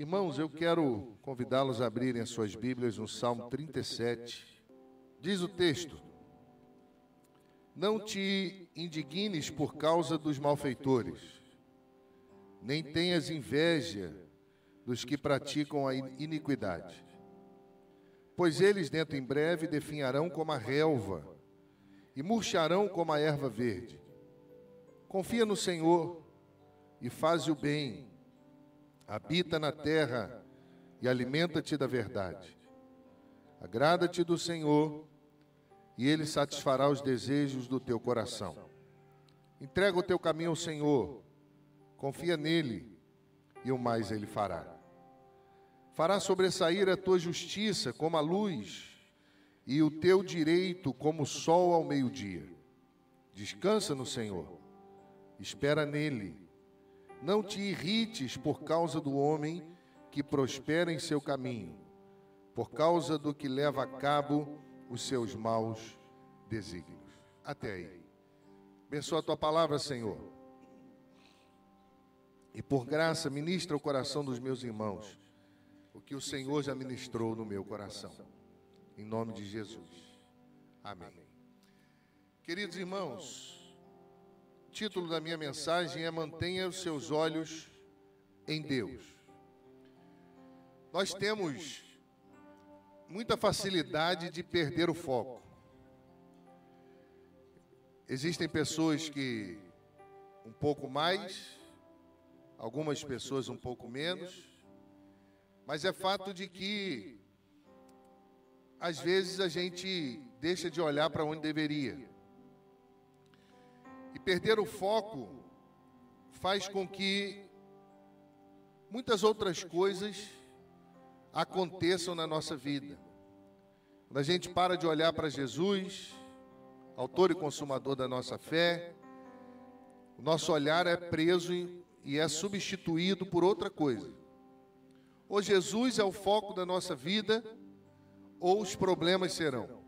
Irmãos, eu quero convidá-los a abrirem as suas Bíblias no Salmo 37. Diz o texto: Não te indignes por causa dos malfeitores, nem tenhas inveja dos que praticam a iniquidade. Pois eles dentro em breve definharão como a relva e murcharão como a erva verde. Confia no Senhor e faz o bem habita na terra e alimenta-te da verdade. Agrada-te do Senhor e ele satisfará os desejos do teu coração. Entrega o teu caminho ao Senhor, confia nele e o mais ele fará. Fará sobressair a tua justiça como a luz e o teu direito como o sol ao meio-dia. Descansa no Senhor, espera nele não te irrites por causa do homem que prospera em seu caminho, por causa do que leva a cabo os seus maus desígnios. Até aí. Abençoa a tua palavra, Senhor. E por graça, ministra o coração dos meus irmãos, o que o Senhor já ministrou no meu coração. Em nome de Jesus. Amém. Queridos irmãos, título da minha mensagem é Mantenha os seus olhos em Deus. Nós temos muita facilidade de perder o foco. Existem pessoas que um pouco mais, algumas pessoas um pouco menos, mas é fato de que às vezes a gente deixa de olhar para onde deveria. E perder o foco faz com que muitas outras coisas aconteçam na nossa vida. Quando a gente para de olhar para Jesus, autor e consumador da nossa fé, o nosso olhar é preso e é substituído por outra coisa. Ou Jesus é o foco da nossa vida, ou os problemas serão.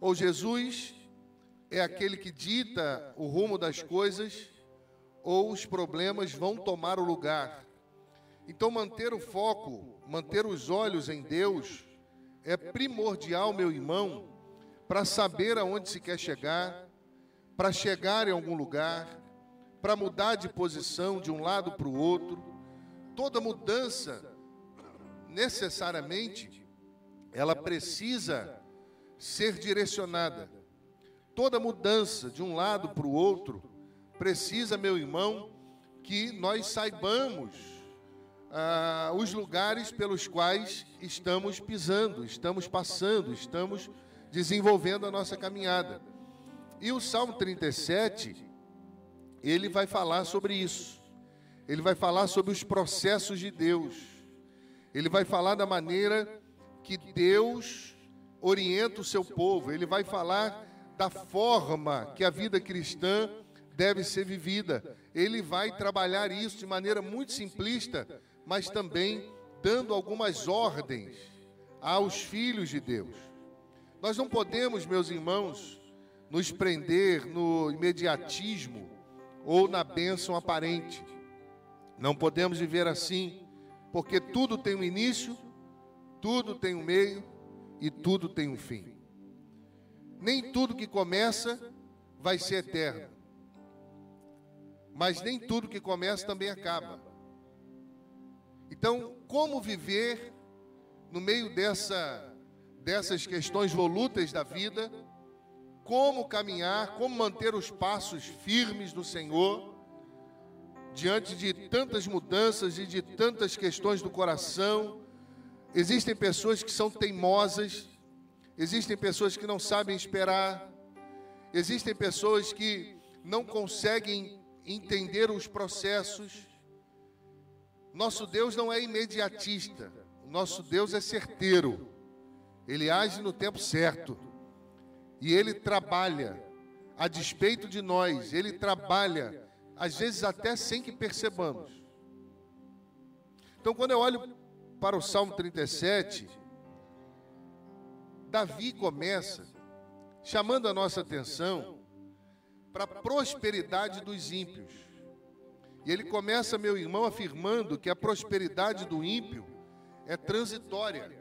Ou Jesus é aquele que dita o rumo das coisas ou os problemas vão tomar o lugar. Então, manter o foco, manter os olhos em Deus é primordial, meu irmão, para saber aonde se quer chegar, para chegar em algum lugar, para mudar de posição de um lado para o outro. Toda mudança, necessariamente, ela precisa ser direcionada toda mudança de um lado para o outro precisa, meu irmão, que nós saibamos ah, os lugares pelos quais estamos pisando, estamos passando, estamos desenvolvendo a nossa caminhada. E o Salmo 37, ele vai falar sobre isso. Ele vai falar sobre os processos de Deus. Ele vai falar da maneira que Deus orienta o seu povo. Ele vai falar da forma que a vida cristã deve ser vivida. Ele vai trabalhar isso de maneira muito simplista, mas também dando algumas ordens aos filhos de Deus. Nós não podemos, meus irmãos, nos prender no imediatismo ou na bênção aparente. Não podemos viver assim, porque tudo tem um início, tudo tem um meio e tudo tem um fim. Nem tudo que começa vai ser eterno. Mas nem tudo que começa também acaba. Então, como viver no meio dessa dessas questões volutas da vida? Como caminhar, como manter os passos firmes do Senhor diante de tantas mudanças e de tantas questões do coração? Existem pessoas que são teimosas, Existem pessoas que não sabem esperar. Existem pessoas que não conseguem entender os processos. Nosso Deus não é imediatista. Nosso Deus é certeiro. Ele age no tempo certo. E ele trabalha a despeito de nós. Ele trabalha às vezes até sem que percebamos. Então, quando eu olho para o Salmo 37, Davi começa chamando a nossa atenção para a prosperidade dos ímpios. E ele começa, meu irmão, afirmando que a prosperidade do ímpio é transitória.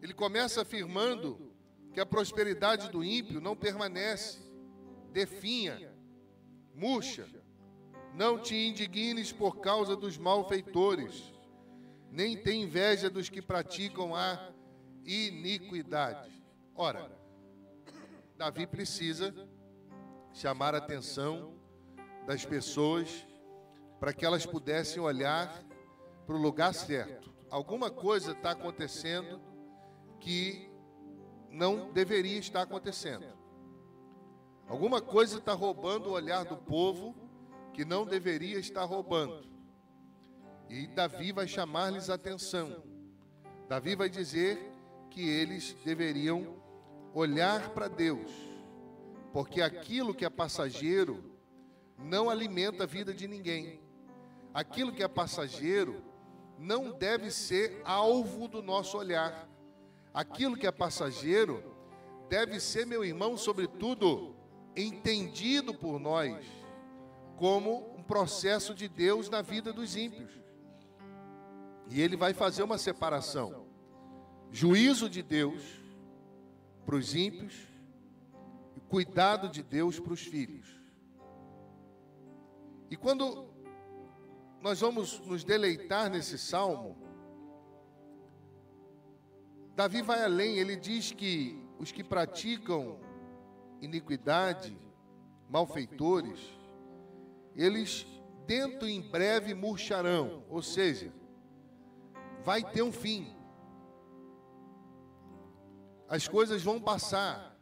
Ele começa afirmando que a prosperidade do ímpio não permanece, definha, murcha. Não te indignes por causa dos malfeitores, nem tem inveja dos que praticam a iniquidade. Ora, Davi precisa chamar a atenção das pessoas para que elas pudessem olhar para o lugar certo. Alguma coisa está acontecendo que não deveria estar acontecendo. Alguma coisa está roubando o olhar do povo que não deveria estar roubando. E Davi vai chamar-lhes atenção. Davi vai dizer que eles deveriam olhar para Deus, porque aquilo que é passageiro não alimenta a vida de ninguém. Aquilo que é passageiro não deve ser alvo do nosso olhar. Aquilo que é passageiro deve ser, meu irmão, sobretudo, entendido por nós como um processo de Deus na vida dos ímpios. E ele vai fazer uma separação: juízo de Deus para os ímpios e cuidado de Deus para os filhos. E quando nós vamos nos deleitar nesse salmo, Davi vai além, ele diz que os que praticam iniquidade, malfeitores, eles dentro em breve murcharão, ou seja, vai ter um fim. As coisas vão passar.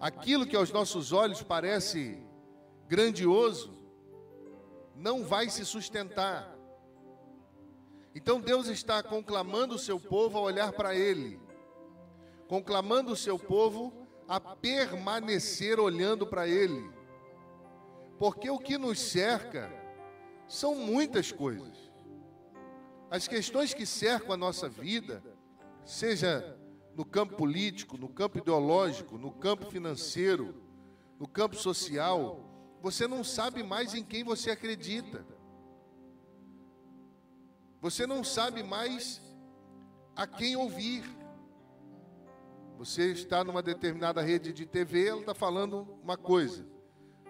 Aquilo que aos nossos olhos parece grandioso, não vai se sustentar. Então Deus está conclamando o seu povo a olhar para Ele, conclamando o seu povo a permanecer olhando para Ele, porque o que nos cerca são muitas coisas. As questões que cercam a nossa vida, seja no campo político, no campo ideológico, no campo financeiro, no campo social, você não sabe mais em quem você acredita. Você não sabe mais a quem ouvir. Você está numa determinada rede de TV, ela está falando uma coisa.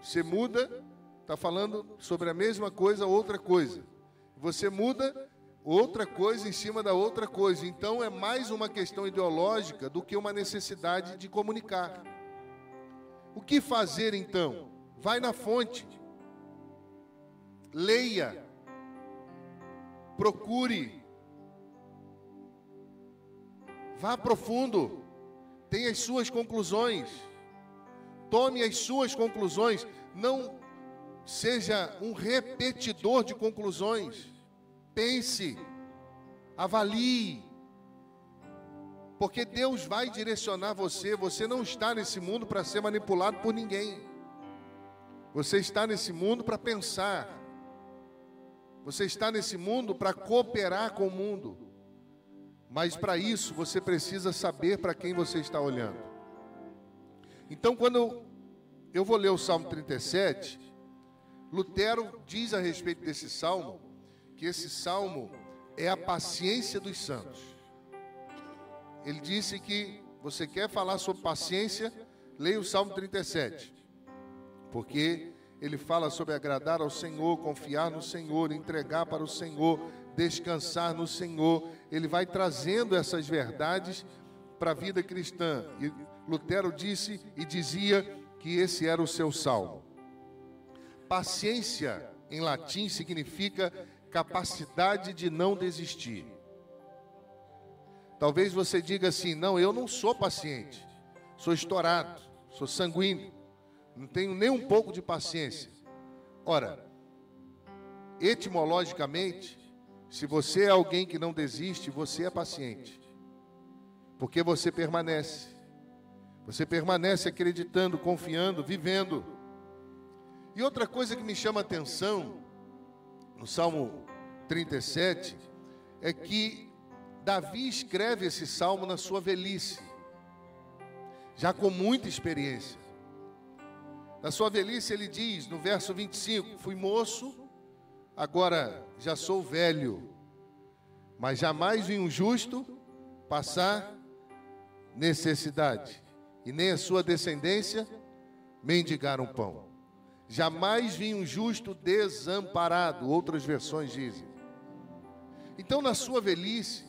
Você muda, está falando sobre a mesma coisa, outra coisa. Você muda, outra coisa em cima da outra coisa. Então é mais uma questão ideológica do que uma necessidade de comunicar. O que fazer então? Vai na fonte. Leia. Procure. Vá profundo. Tenha as suas conclusões. Tome as suas conclusões. Não seja um repetidor de conclusões. Pense. Avalie. Porque Deus vai direcionar você. Você não está nesse mundo para ser manipulado por ninguém. Você está nesse mundo para pensar. Você está nesse mundo para cooperar com o mundo. Mas para isso você precisa saber para quem você está olhando. Então, quando eu vou ler o Salmo 37, Lutero diz a respeito desse salmo que esse salmo é a paciência dos santos. Ele disse que você quer falar sobre paciência, leia o Salmo 37 porque ele fala sobre agradar ao Senhor, confiar no Senhor, entregar para o Senhor, descansar no Senhor. Ele vai trazendo essas verdades para a vida cristã. E Lutero disse e dizia que esse era o seu salmo. Paciência, em latim, significa capacidade de não desistir. Talvez você diga assim: não, eu não sou paciente, sou estourado, sou sanguíneo. Não tenho nem um pouco de paciência. Ora, etimologicamente, se você é alguém que não desiste, você é paciente. Porque você permanece. Você permanece acreditando, confiando, vivendo. E outra coisa que me chama a atenção no Salmo 37 é que Davi escreve esse salmo na sua velhice, já com muita experiência. Na sua velhice, ele diz, no verso 25: Fui moço, agora já sou velho, mas jamais vi um justo passar necessidade, e nem a sua descendência mendigar um pão. Jamais vi um justo desamparado, outras versões dizem. Então, na sua velhice,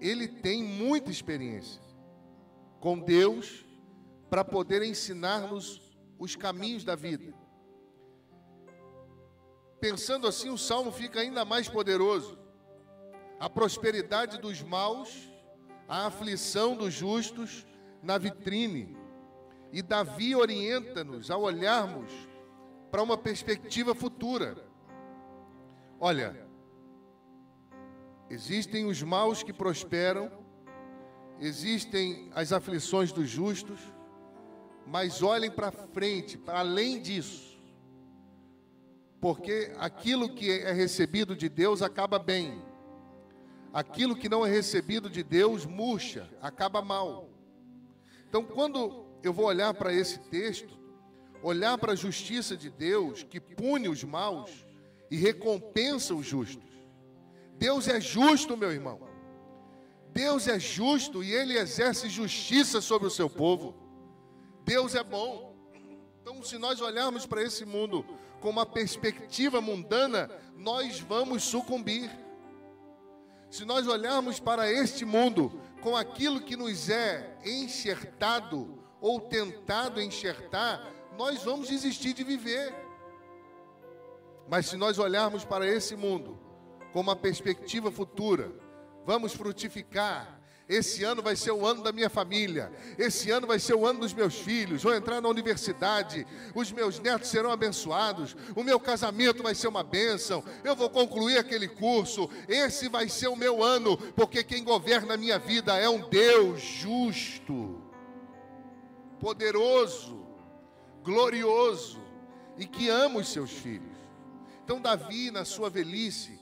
ele tem muita experiência com Deus para poder ensinar-nos os caminhos da vida. Pensando assim, o salmo fica ainda mais poderoso. A prosperidade dos maus, a aflição dos justos na vitrine. E Davi orienta-nos a olharmos para uma perspectiva futura. Olha, existem os maus que prosperam, existem as aflições dos justos, mas olhem para frente, para além disso. Porque aquilo que é recebido de Deus acaba bem. Aquilo que não é recebido de Deus murcha, acaba mal. Então, quando eu vou olhar para esse texto, olhar para a justiça de Deus, que pune os maus e recompensa os justos. Deus é justo, meu irmão. Deus é justo e ele exerce justiça sobre o seu povo. Deus é bom. Então, se nós olharmos para esse mundo com uma perspectiva mundana, nós vamos sucumbir. Se nós olharmos para este mundo com aquilo que nos é enxertado ou tentado enxertar, nós vamos desistir de viver. Mas se nós olharmos para esse mundo com uma perspectiva futura, vamos frutificar, esse ano vai ser o ano da minha família. Esse ano vai ser o ano dos meus filhos. Vou entrar na universidade. Os meus netos serão abençoados. O meu casamento vai ser uma bênção. Eu vou concluir aquele curso. Esse vai ser o meu ano, porque quem governa a minha vida é um Deus justo, poderoso, glorioso e que ama os seus filhos. Então, Davi, na sua velhice,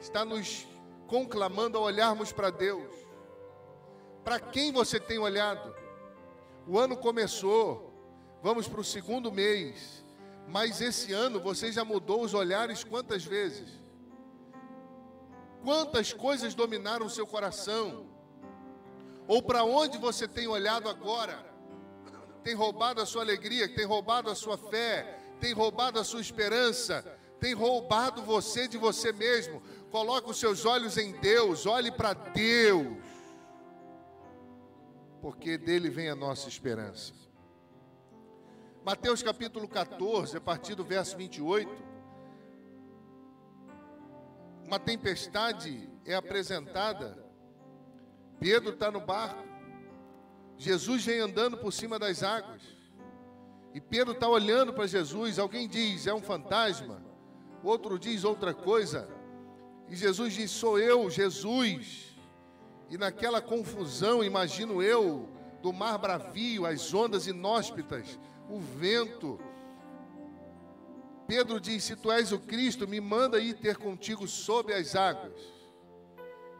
está nos conclamando a olharmos para Deus para quem você tem olhado? O ano começou, vamos para o segundo mês, mas esse ano você já mudou os olhares quantas vezes? Quantas coisas dominaram o seu coração? Ou para onde você tem olhado agora? Tem roubado a sua alegria, tem roubado a sua fé, tem roubado a sua esperança, tem roubado você de você mesmo. Coloque os seus olhos em Deus, olhe para Deus porque dele vem a nossa esperança. Mateus capítulo 14, a partir do verso 28. Uma tempestade é apresentada. Pedro está no barco. Jesus vem andando por cima das águas. E Pedro está olhando para Jesus. Alguém diz, é um fantasma. Outro diz outra coisa. E Jesus diz, sou eu, Jesus. E naquela confusão, imagino eu, do mar bravio, as ondas inóspitas, o vento. Pedro diz: Se tu és o Cristo, me manda ir ter contigo sobre as águas.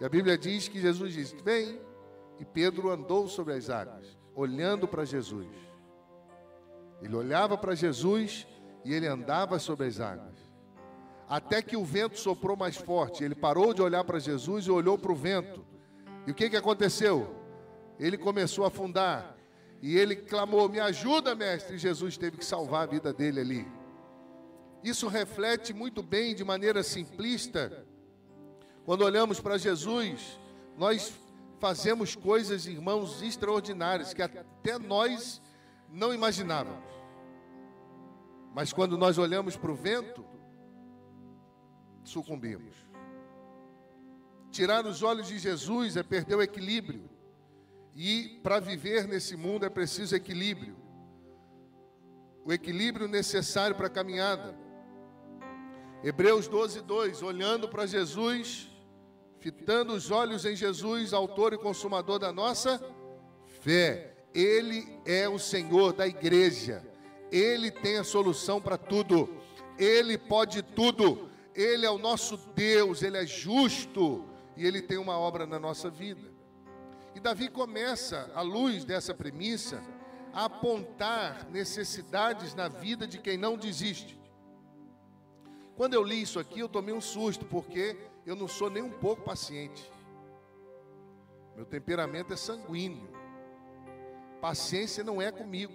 E a Bíblia diz que Jesus disse: Vem. E Pedro andou sobre as águas, olhando para Jesus. Ele olhava para Jesus e ele andava sobre as águas. Até que o vento soprou mais forte. Ele parou de olhar para Jesus e olhou para o vento. E o que, que aconteceu? Ele começou a afundar. E ele clamou: Me ajuda, mestre. E Jesus teve que salvar a vida dele ali. Isso reflete muito bem, de maneira simplista, quando olhamos para Jesus, nós fazemos coisas, irmãos, extraordinárias, que até nós não imaginávamos. Mas quando nós olhamos para o vento, sucumbimos. Tirar os olhos de Jesus é perder o equilíbrio. E para viver nesse mundo é preciso equilíbrio. O equilíbrio necessário para a caminhada. Hebreus 12, 2: olhando para Jesus, fitando os olhos em Jesus, autor e consumador da nossa fé. Ele é o Senhor da igreja. Ele tem a solução para tudo. Ele pode tudo. Ele é o nosso Deus, ele é justo e ele tem uma obra na nossa vida. E Davi começa, à luz dessa premissa, a apontar necessidades na vida de quem não desiste. Quando eu li isso aqui, eu tomei um susto, porque eu não sou nem um pouco paciente. Meu temperamento é sanguíneo. Paciência não é comigo.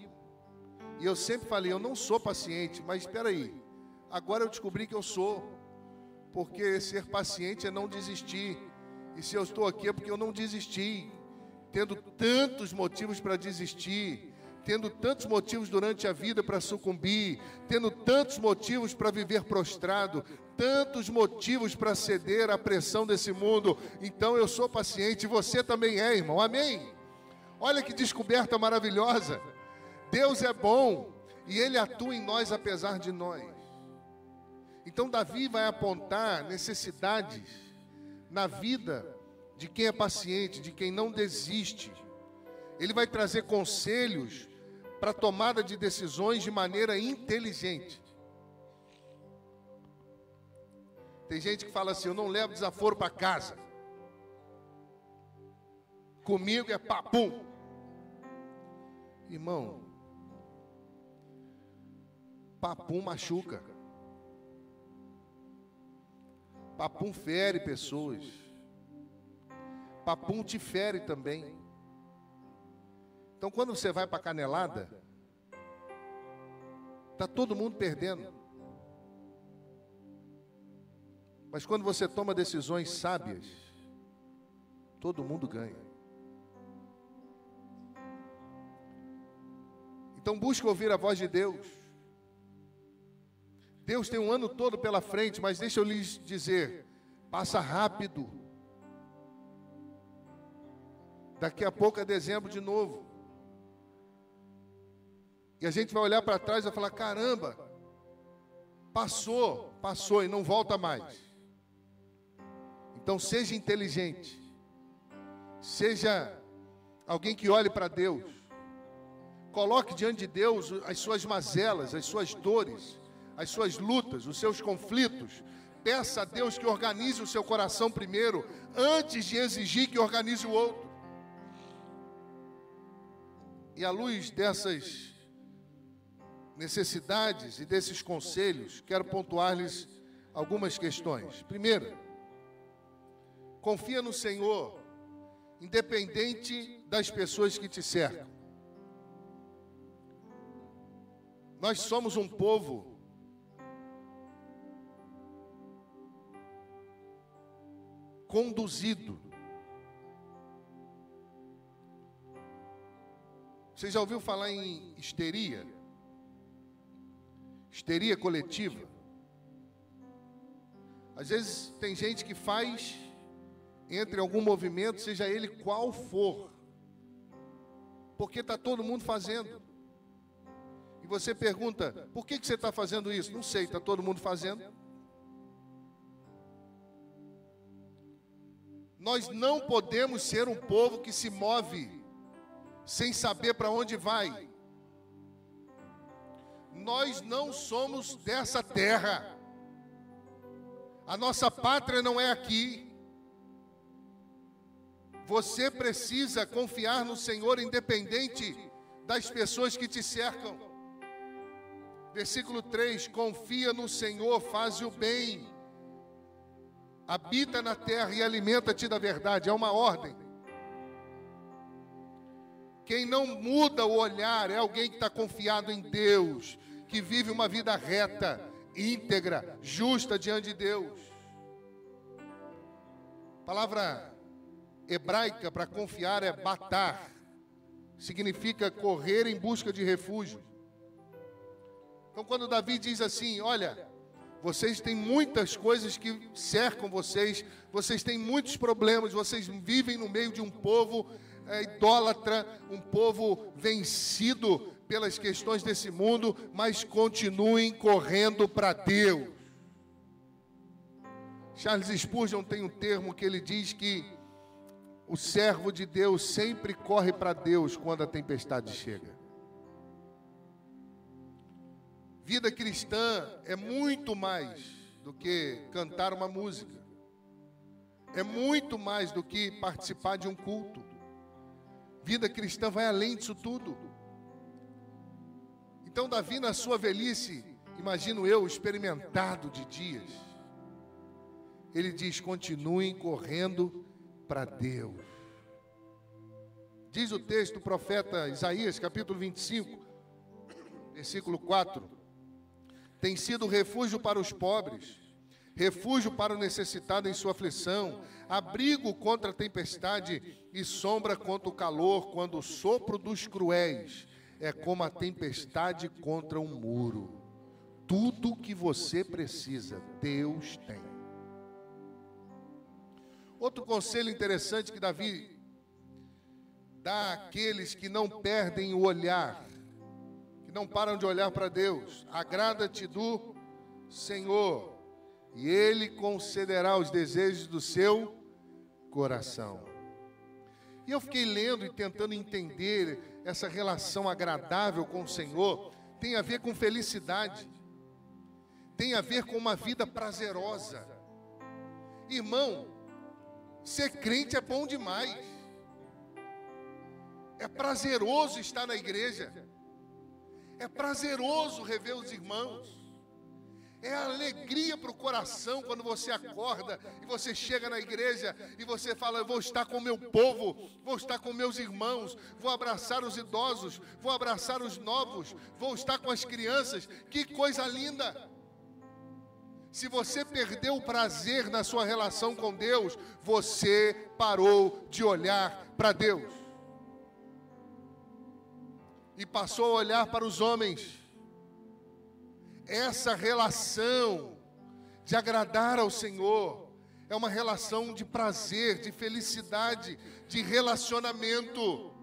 E eu sempre falei, eu não sou paciente, mas espera aí. Agora eu descobri que eu sou. Porque ser paciente é não desistir. E se eu estou aqui é porque eu não desisti, tendo tantos motivos para desistir, tendo tantos motivos durante a vida para sucumbir, tendo tantos motivos para viver prostrado, tantos motivos para ceder à pressão desse mundo. Então eu sou paciente, você também é, irmão. Amém? Olha que descoberta maravilhosa. Deus é bom e ele atua em nós apesar de nós. Então Davi vai apontar necessidades na vida de quem é paciente, de quem não desiste. Ele vai trazer conselhos para tomada de decisões de maneira inteligente. Tem gente que fala assim: eu não levo desaforo para casa. Comigo é papum. Irmão, papum machuca. Papum fere pessoas. Papum te fere também. Então, quando você vai para a canelada, está todo mundo perdendo. Mas quando você toma decisões sábias, todo mundo ganha. Então busque ouvir a voz de Deus. Deus tem um ano todo pela frente, mas deixa eu lhes dizer, passa rápido. Daqui a pouco é dezembro de novo. E a gente vai olhar para trás e vai falar: caramba, passou, passou e não volta mais. Então seja inteligente, seja alguém que olhe para Deus, coloque diante de Deus as suas mazelas, as suas dores, as suas lutas, os seus conflitos. Peça a Deus que organize o seu coração primeiro, antes de exigir que organize o outro. E à luz dessas necessidades e desses conselhos, quero pontuar-lhes algumas questões. Primeiro, confia no Senhor, independente das pessoas que te cercam. Nós somos um povo conduzido. Você já ouviu falar em histeria? Histeria coletiva. Às vezes tem gente que faz entre algum movimento, seja ele qual for, porque está todo mundo fazendo. E você pergunta, por que, que você está fazendo isso? Não sei, está todo mundo fazendo. Nós não podemos ser um povo que se move sem saber para onde vai nós não somos dessa terra. A nossa pátria não é aqui. Você precisa confiar no Senhor, independente das pessoas que te cercam. Versículo 3: Confia no Senhor, faz o bem, habita na terra e alimenta-te da verdade. É uma ordem. Quem não muda o olhar é alguém que está confiado em Deus, que vive uma vida reta, íntegra, justa diante de Deus. A palavra hebraica para confiar é batar, significa correr em busca de refúgio. Então, quando Davi diz assim: Olha, vocês têm muitas coisas que cercam vocês, vocês têm muitos problemas, vocês vivem no meio de um povo é, idólatra, um povo vencido pelas questões desse mundo, mas continuem correndo para Deus. Charles Spurgeon tem um termo que ele diz que o servo de Deus sempre corre para Deus quando a tempestade chega. Vida cristã é muito mais do que cantar uma música, é muito mais do que participar de um culto. Vida cristã vai além disso tudo. Então, Davi, na sua velhice, imagino eu, experimentado de dias, ele diz: continuem correndo para Deus. Diz o texto do profeta Isaías, capítulo 25, versículo 4: tem sido refúgio para os pobres, refúgio para o necessitado em sua aflição, abrigo contra a tempestade e sombra contra o calor, quando o sopro dos cruéis é como a tempestade contra um muro. Tudo que você precisa, Deus tem. Outro conselho interessante que Davi dá àqueles que não perdem o olhar, que não param de olhar para Deus: agrada-te do Senhor, e Ele concederá os desejos do seu coração. E eu fiquei lendo e tentando entender essa relação agradável com o Senhor, tem a ver com felicidade, tem a ver com uma vida prazerosa. Irmão, ser crente é bom demais, é prazeroso estar na igreja, é prazeroso rever os irmãos. É alegria para o coração quando você acorda e você chega na igreja e você fala: vou estar com o meu povo, vou estar com meus irmãos, vou abraçar os idosos, vou abraçar os novos, vou estar com as crianças. Que coisa linda! Se você perdeu o prazer na sua relação com Deus, você parou de olhar para Deus e passou a olhar para os homens essa relação de agradar ao Senhor é uma relação de prazer, de felicidade, de relacionamento.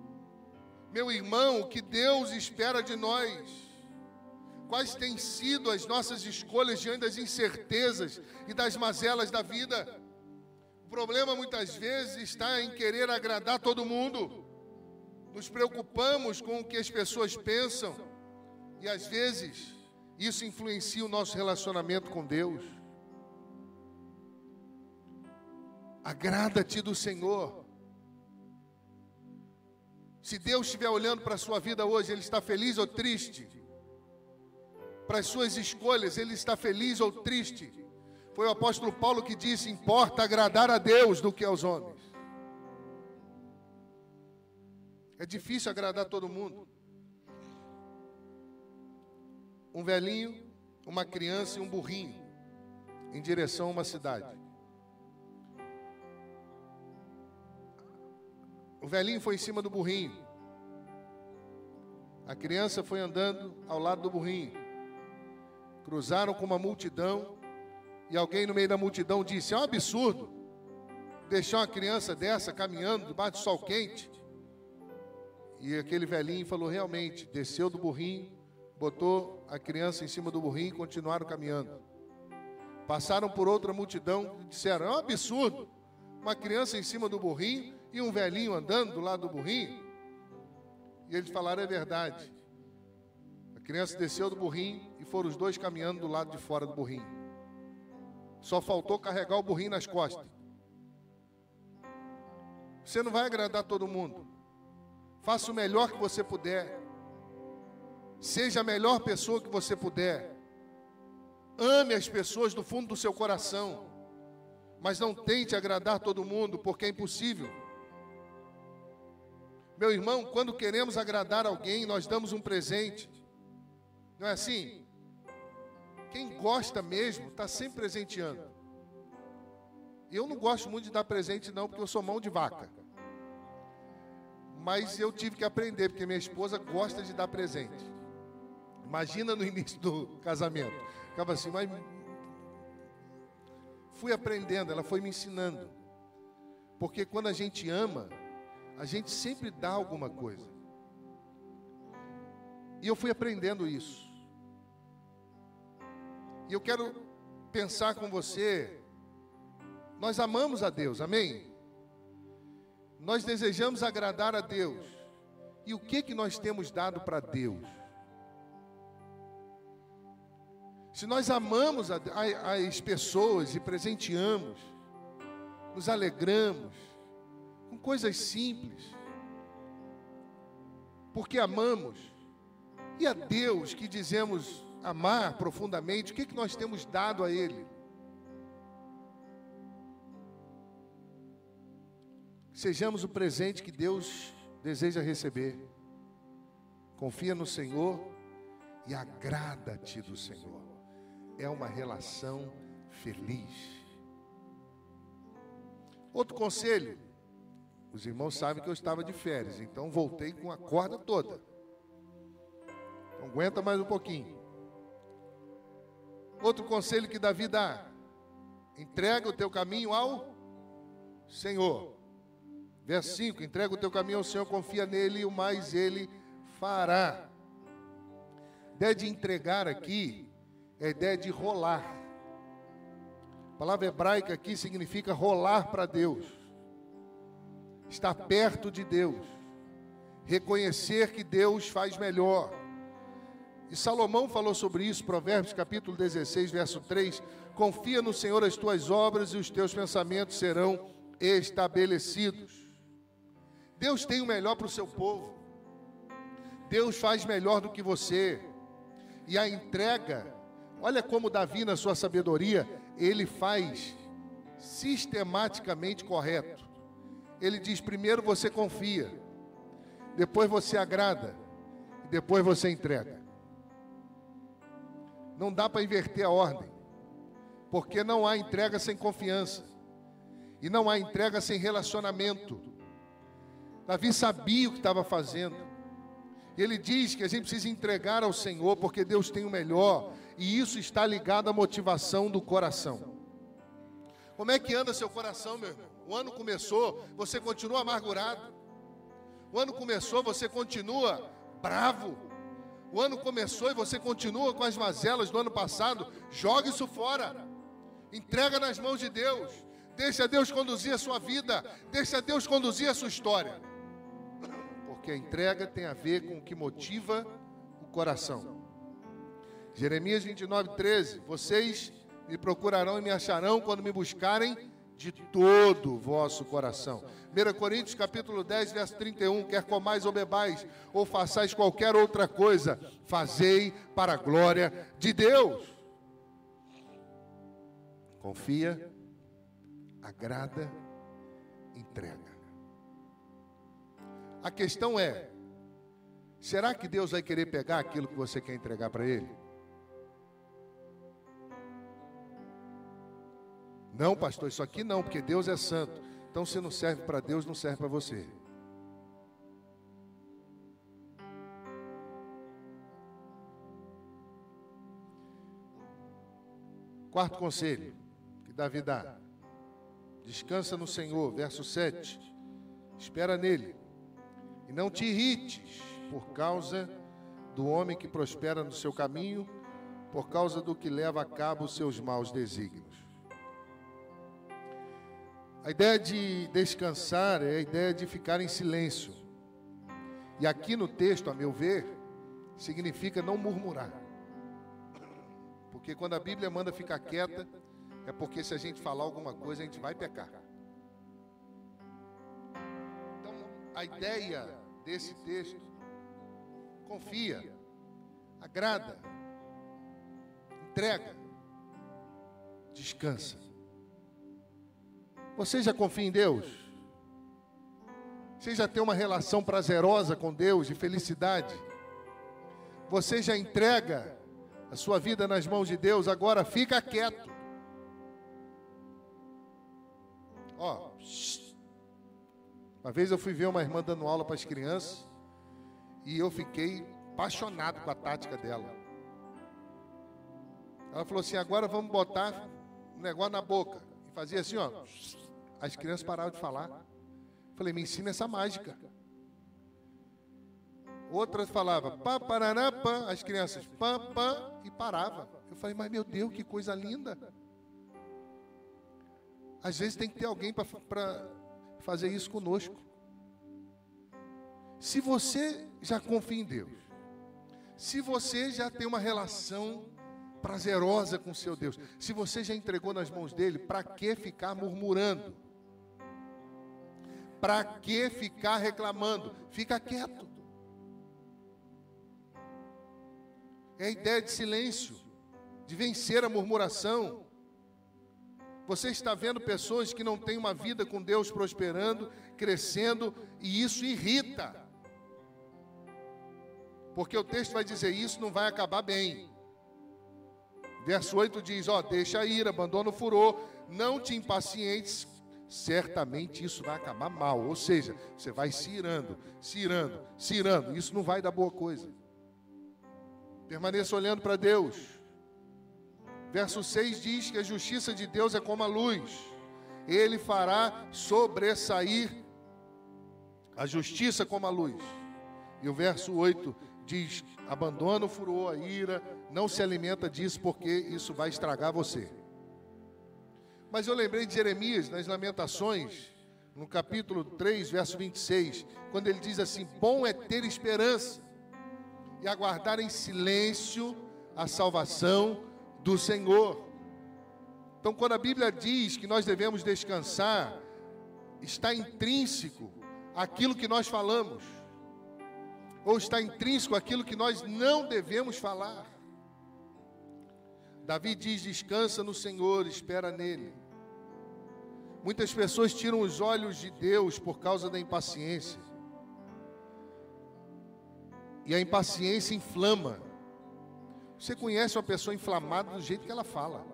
Meu irmão, o que Deus espera de nós? Quais têm sido as nossas escolhas diante das incertezas e das mazelas da vida? O problema muitas vezes está em querer agradar todo mundo. Nos preocupamos com o que as pessoas pensam e às vezes isso influencia o nosso relacionamento com Deus. Agrada-te do Senhor. Se Deus estiver olhando para a sua vida hoje, Ele está feliz ou triste? Para as suas escolhas, Ele está feliz ou triste? Foi o apóstolo Paulo que disse: importa agradar a Deus do que aos homens. É difícil agradar todo mundo um velhinho, uma criança e um burrinho em direção a uma cidade. O velhinho foi em cima do burrinho. A criança foi andando ao lado do burrinho. Cruzaram com uma multidão e alguém no meio da multidão disse: É um absurdo deixar uma criança dessa caminhando debaixo do sol quente. E aquele velhinho falou: Realmente, desceu do burrinho, botou a criança em cima do burrinho e continuaram caminhando. Passaram por outra multidão e disseram: é um absurdo. Uma criança em cima do burrinho e um velhinho andando do lado do burrinho. E eles falaram: é verdade. A criança desceu do burrinho e foram os dois caminhando do lado de fora do burrinho. Só faltou carregar o burrinho nas costas. Você não vai agradar todo mundo. Faça o melhor que você puder. Seja a melhor pessoa que você puder. Ame as pessoas do fundo do seu coração. Mas não tente agradar todo mundo, porque é impossível. Meu irmão, quando queremos agradar alguém, nós damos um presente. Não é assim? Quem gosta mesmo está sempre presenteando. Eu não gosto muito de dar presente, não, porque eu sou mão de vaca. Mas eu tive que aprender, porque minha esposa gosta de dar presente. Imagina no início do casamento. Ficava assim, mas fui aprendendo, ela foi me ensinando. Porque quando a gente ama, a gente sempre dá alguma coisa. E eu fui aprendendo isso. E eu quero pensar com você. Nós amamos a Deus, amém? Nós desejamos agradar a Deus. E o que que nós temos dado para Deus? Se nós amamos a, a, as pessoas e presenteamos, nos alegramos com coisas simples, porque amamos, E a Deus que dizemos amar profundamente, o que, que nós temos dado a Ele? Sejamos o presente que Deus deseja receber. Confia no Senhor e agrada-te do Senhor. É uma relação feliz. Outro conselho. Os irmãos sabem que eu estava de férias, então voltei com a corda toda. Então aguenta mais um pouquinho. Outro conselho que Davi dá: entrega o teu caminho ao Senhor. Verso 5: entrega o teu caminho ao Senhor, confia nele e o mais ele fará. Ideia de entregar aqui é a ideia de rolar. A palavra hebraica aqui significa rolar para Deus, estar perto de Deus, reconhecer que Deus faz melhor. E Salomão falou sobre isso, Provérbios capítulo 16, verso 3: Confia no Senhor as tuas obras e os teus pensamentos serão estabelecidos. Deus tem o melhor para o seu povo. Deus faz melhor do que você. E a entrega, olha como Davi, na sua sabedoria, ele faz sistematicamente correto. Ele diz: primeiro você confia, depois você agrada, depois você entrega. Não dá para inverter a ordem, porque não há entrega sem confiança, e não há entrega sem relacionamento. Davi sabia o que estava fazendo. E ele diz que a gente precisa entregar ao Senhor, porque Deus tem o melhor, e isso está ligado à motivação do coração. Como é que anda seu coração, meu irmão? O ano começou, você continua amargurado. O ano começou, você continua bravo. O ano começou e você continua com as mazelas do ano passado. Joga isso fora. Entrega nas mãos de Deus. Deixa Deus conduzir a sua vida. Deixa Deus conduzir a sua história porque a entrega tem a ver com o que motiva o coração. Jeremias 29, 13: Vocês me procurarão e me acharão quando me buscarem de todo o vosso coração. 1 Coríntios capítulo 10, verso 31, quer comais ou bebais, ou façais qualquer outra coisa, fazei para a glória de Deus. Confia, agrada, entrega. A questão é: será que Deus vai querer pegar aquilo que você quer entregar para Ele? Não, pastor, isso aqui não, porque Deus é santo. Então, se não serve para Deus, não serve para você. Quarto conselho que Davi dá: descansa no Senhor, verso 7. Espera nele e não te irrites por causa do homem que prospera no seu caminho, por causa do que leva a cabo os seus maus desígnios. A ideia de descansar é a ideia de ficar em silêncio. E aqui no texto, a meu ver, significa não murmurar. Porque quando a Bíblia manda ficar quieta, é porque se a gente falar alguma coisa, a gente vai pecar. a ideia desse texto. Confia, agrada, entrega, descansa. Você já confia em Deus? Você já tem uma relação prazerosa com Deus, de felicidade? Você já entrega a sua vida nas mãos de Deus? Agora fica quieto. Ó. Uma vez eu fui ver uma irmã dando aula para as crianças e eu fiquei apaixonado com a tática dela. Ela falou assim: agora vamos botar um negócio na boca. E fazia assim, ó. As crianças paravam de falar. Falei, me ensina essa mágica. Outras falavam, pá, paraná, pá. As crianças, pá, pá, e parava. Eu falei, mas meu Deus, que coisa linda. Às vezes tem que ter alguém para fazer isso conosco. Se você já confia em Deus, se você já tem uma relação prazerosa com seu Deus, se você já entregou nas mãos dele, para que ficar murmurando? Para que ficar reclamando? Fica quieto. É a ideia de silêncio, de vencer a murmuração. Você está vendo pessoas que não têm uma vida com Deus prosperando, crescendo, e isso irrita. Porque o texto vai dizer: isso não vai acabar bem. Verso 8 diz: Ó, deixa a ira, abandona o furor, não te impacientes, certamente isso vai acabar mal. Ou seja, você vai se irando, se irando, se irando, isso não vai dar boa coisa. Permaneça olhando para Deus. Verso 6 diz que a justiça de Deus é como a luz, ele fará sobressair a justiça como a luz. E o verso 8 diz: abandona o furor, a ira, não se alimenta disso, porque isso vai estragar você. Mas eu lembrei de Jeremias nas Lamentações, no capítulo 3, verso 26, quando ele diz assim: Bom é ter esperança e aguardar em silêncio a salvação do Senhor. Então, quando a Bíblia diz que nós devemos descansar, está intrínseco aquilo que nós falamos ou está intrínseco aquilo que nós não devemos falar. Davi diz: descansa no Senhor, espera nele. Muitas pessoas tiram os olhos de Deus por causa da impaciência. E a impaciência inflama. Você conhece uma pessoa inflamada do jeito que ela fala,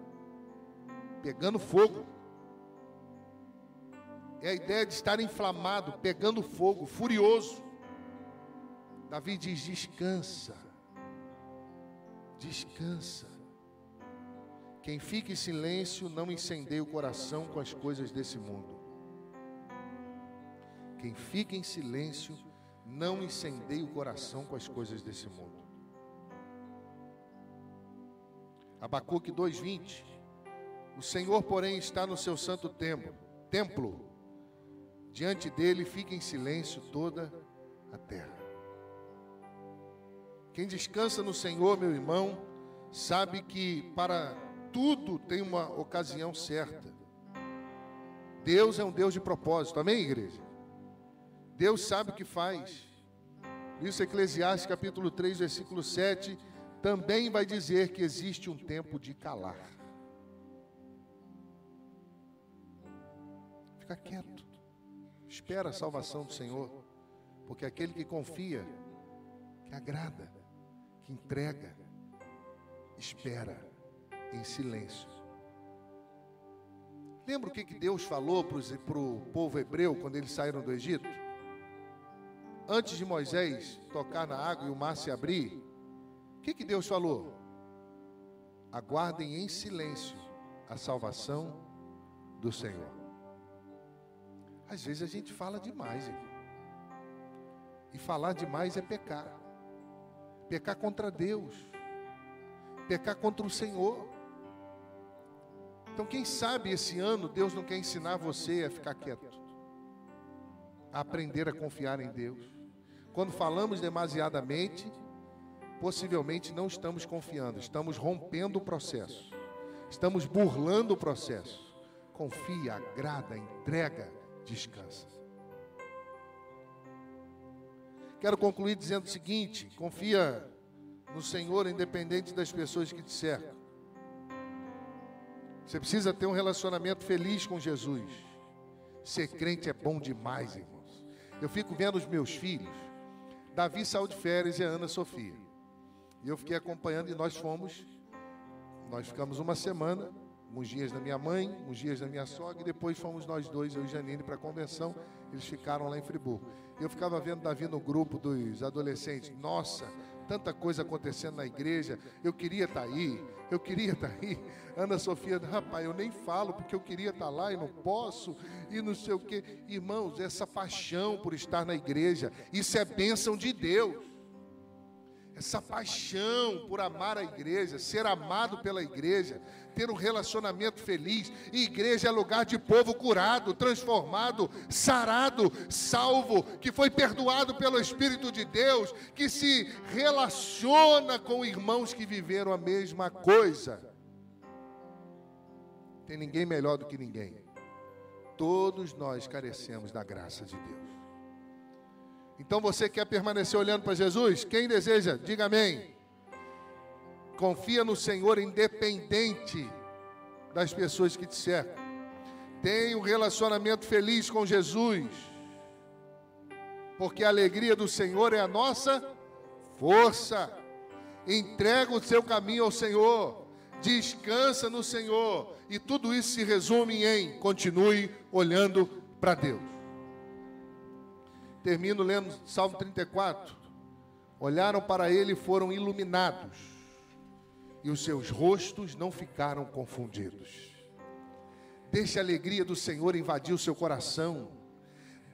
pegando fogo. É a ideia de estar inflamado, pegando fogo, furioso. Davi diz: descansa, descansa. Quem fica em silêncio não incendeia o coração com as coisas desse mundo. Quem fica em silêncio não incendeia o coração com as coisas desse mundo. Abacuque 2:20 O Senhor, porém, está no seu santo templo, templo. Diante dele fica em silêncio toda a terra. Quem descansa no Senhor, meu irmão, sabe que para tudo tem uma ocasião certa. Deus é um Deus de propósito, amém, igreja? Deus sabe o que faz. Isso, Eclesiastes capítulo 3, versículo 7, também vai dizer que existe um tempo de calar. Fica quieto, espera a salvação do Senhor, porque aquele que confia, que agrada, entrega, espera em silêncio. Lembra o que Deus falou para o povo hebreu quando eles saíram do Egito? Antes de Moisés tocar na água e o mar se abrir, o que, que Deus falou? Aguardem em silêncio a salvação do Senhor. Às vezes a gente fala demais. E falar demais é pecar pecar contra Deus, pecar contra o Senhor. Então, quem sabe esse ano Deus não quer ensinar você a ficar quieto, a aprender a confiar em Deus. Quando falamos demasiadamente, possivelmente não estamos confiando, estamos rompendo o processo, estamos burlando o processo. Confia, agrada, entrega, descansa. Quero concluir dizendo o seguinte: confia no Senhor, independente das pessoas que te cercam. Você precisa ter um relacionamento feliz com Jesus. Ser crente é bom demais, irmãos. Eu fico vendo os meus filhos. Davi saiu de férias e a Ana Sofia. E eu fiquei acompanhando e nós fomos. Nós ficamos uma semana, uns dias da minha mãe, uns dias da minha sogra, e depois fomos nós dois, eu e Janine, para a convenção. Eles ficaram lá em Friburgo. Eu ficava vendo Davi no grupo dos adolescentes. Nossa, tanta coisa acontecendo na igreja. Eu queria estar tá aí, eu queria estar tá aí. Ana Sofia, rapaz, eu nem falo porque eu queria estar tá lá e não posso, e não sei o quê. Irmãos, essa paixão por estar na igreja, isso é bênção de Deus essa paixão por amar a igreja, ser amado pela igreja, ter um relacionamento feliz. E igreja é lugar de povo curado, transformado, sarado, salvo, que foi perdoado pelo Espírito de Deus, que se relaciona com irmãos que viveram a mesma coisa. Tem ninguém melhor do que ninguém. Todos nós carecemos da graça de Deus. Então você quer permanecer olhando para Jesus? Quem deseja, diga amém. Confia no Senhor independente das pessoas que te cercam. Tenha um relacionamento feliz com Jesus. Porque a alegria do Senhor é a nossa força. Entrega o seu caminho ao Senhor. Descansa no Senhor. E tudo isso se resume em continue olhando para Deus. Termino lendo Salmo 34. Olharam para ele e foram iluminados, e os seus rostos não ficaram confundidos. Deixe a alegria do Senhor invadir o seu coração.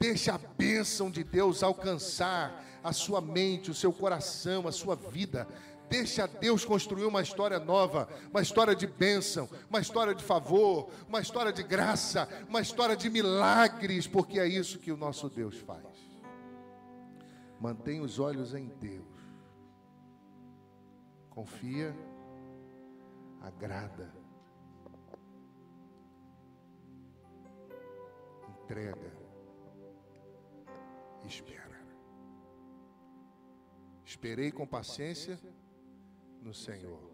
Deixe a bênção de Deus alcançar a sua mente, o seu coração, a sua vida. Deixe a Deus construir uma história nova, uma história de bênção, uma história de favor, uma história de graça, uma história de milagres, porque é isso que o nosso Deus faz. Mantenha os olhos em Deus. Confia, agrada, entrega, espera. Esperei com paciência no Senhor,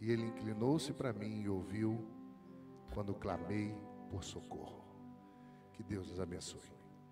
e Ele inclinou-se para mim e ouviu quando clamei por socorro. Que Deus nos abençoe.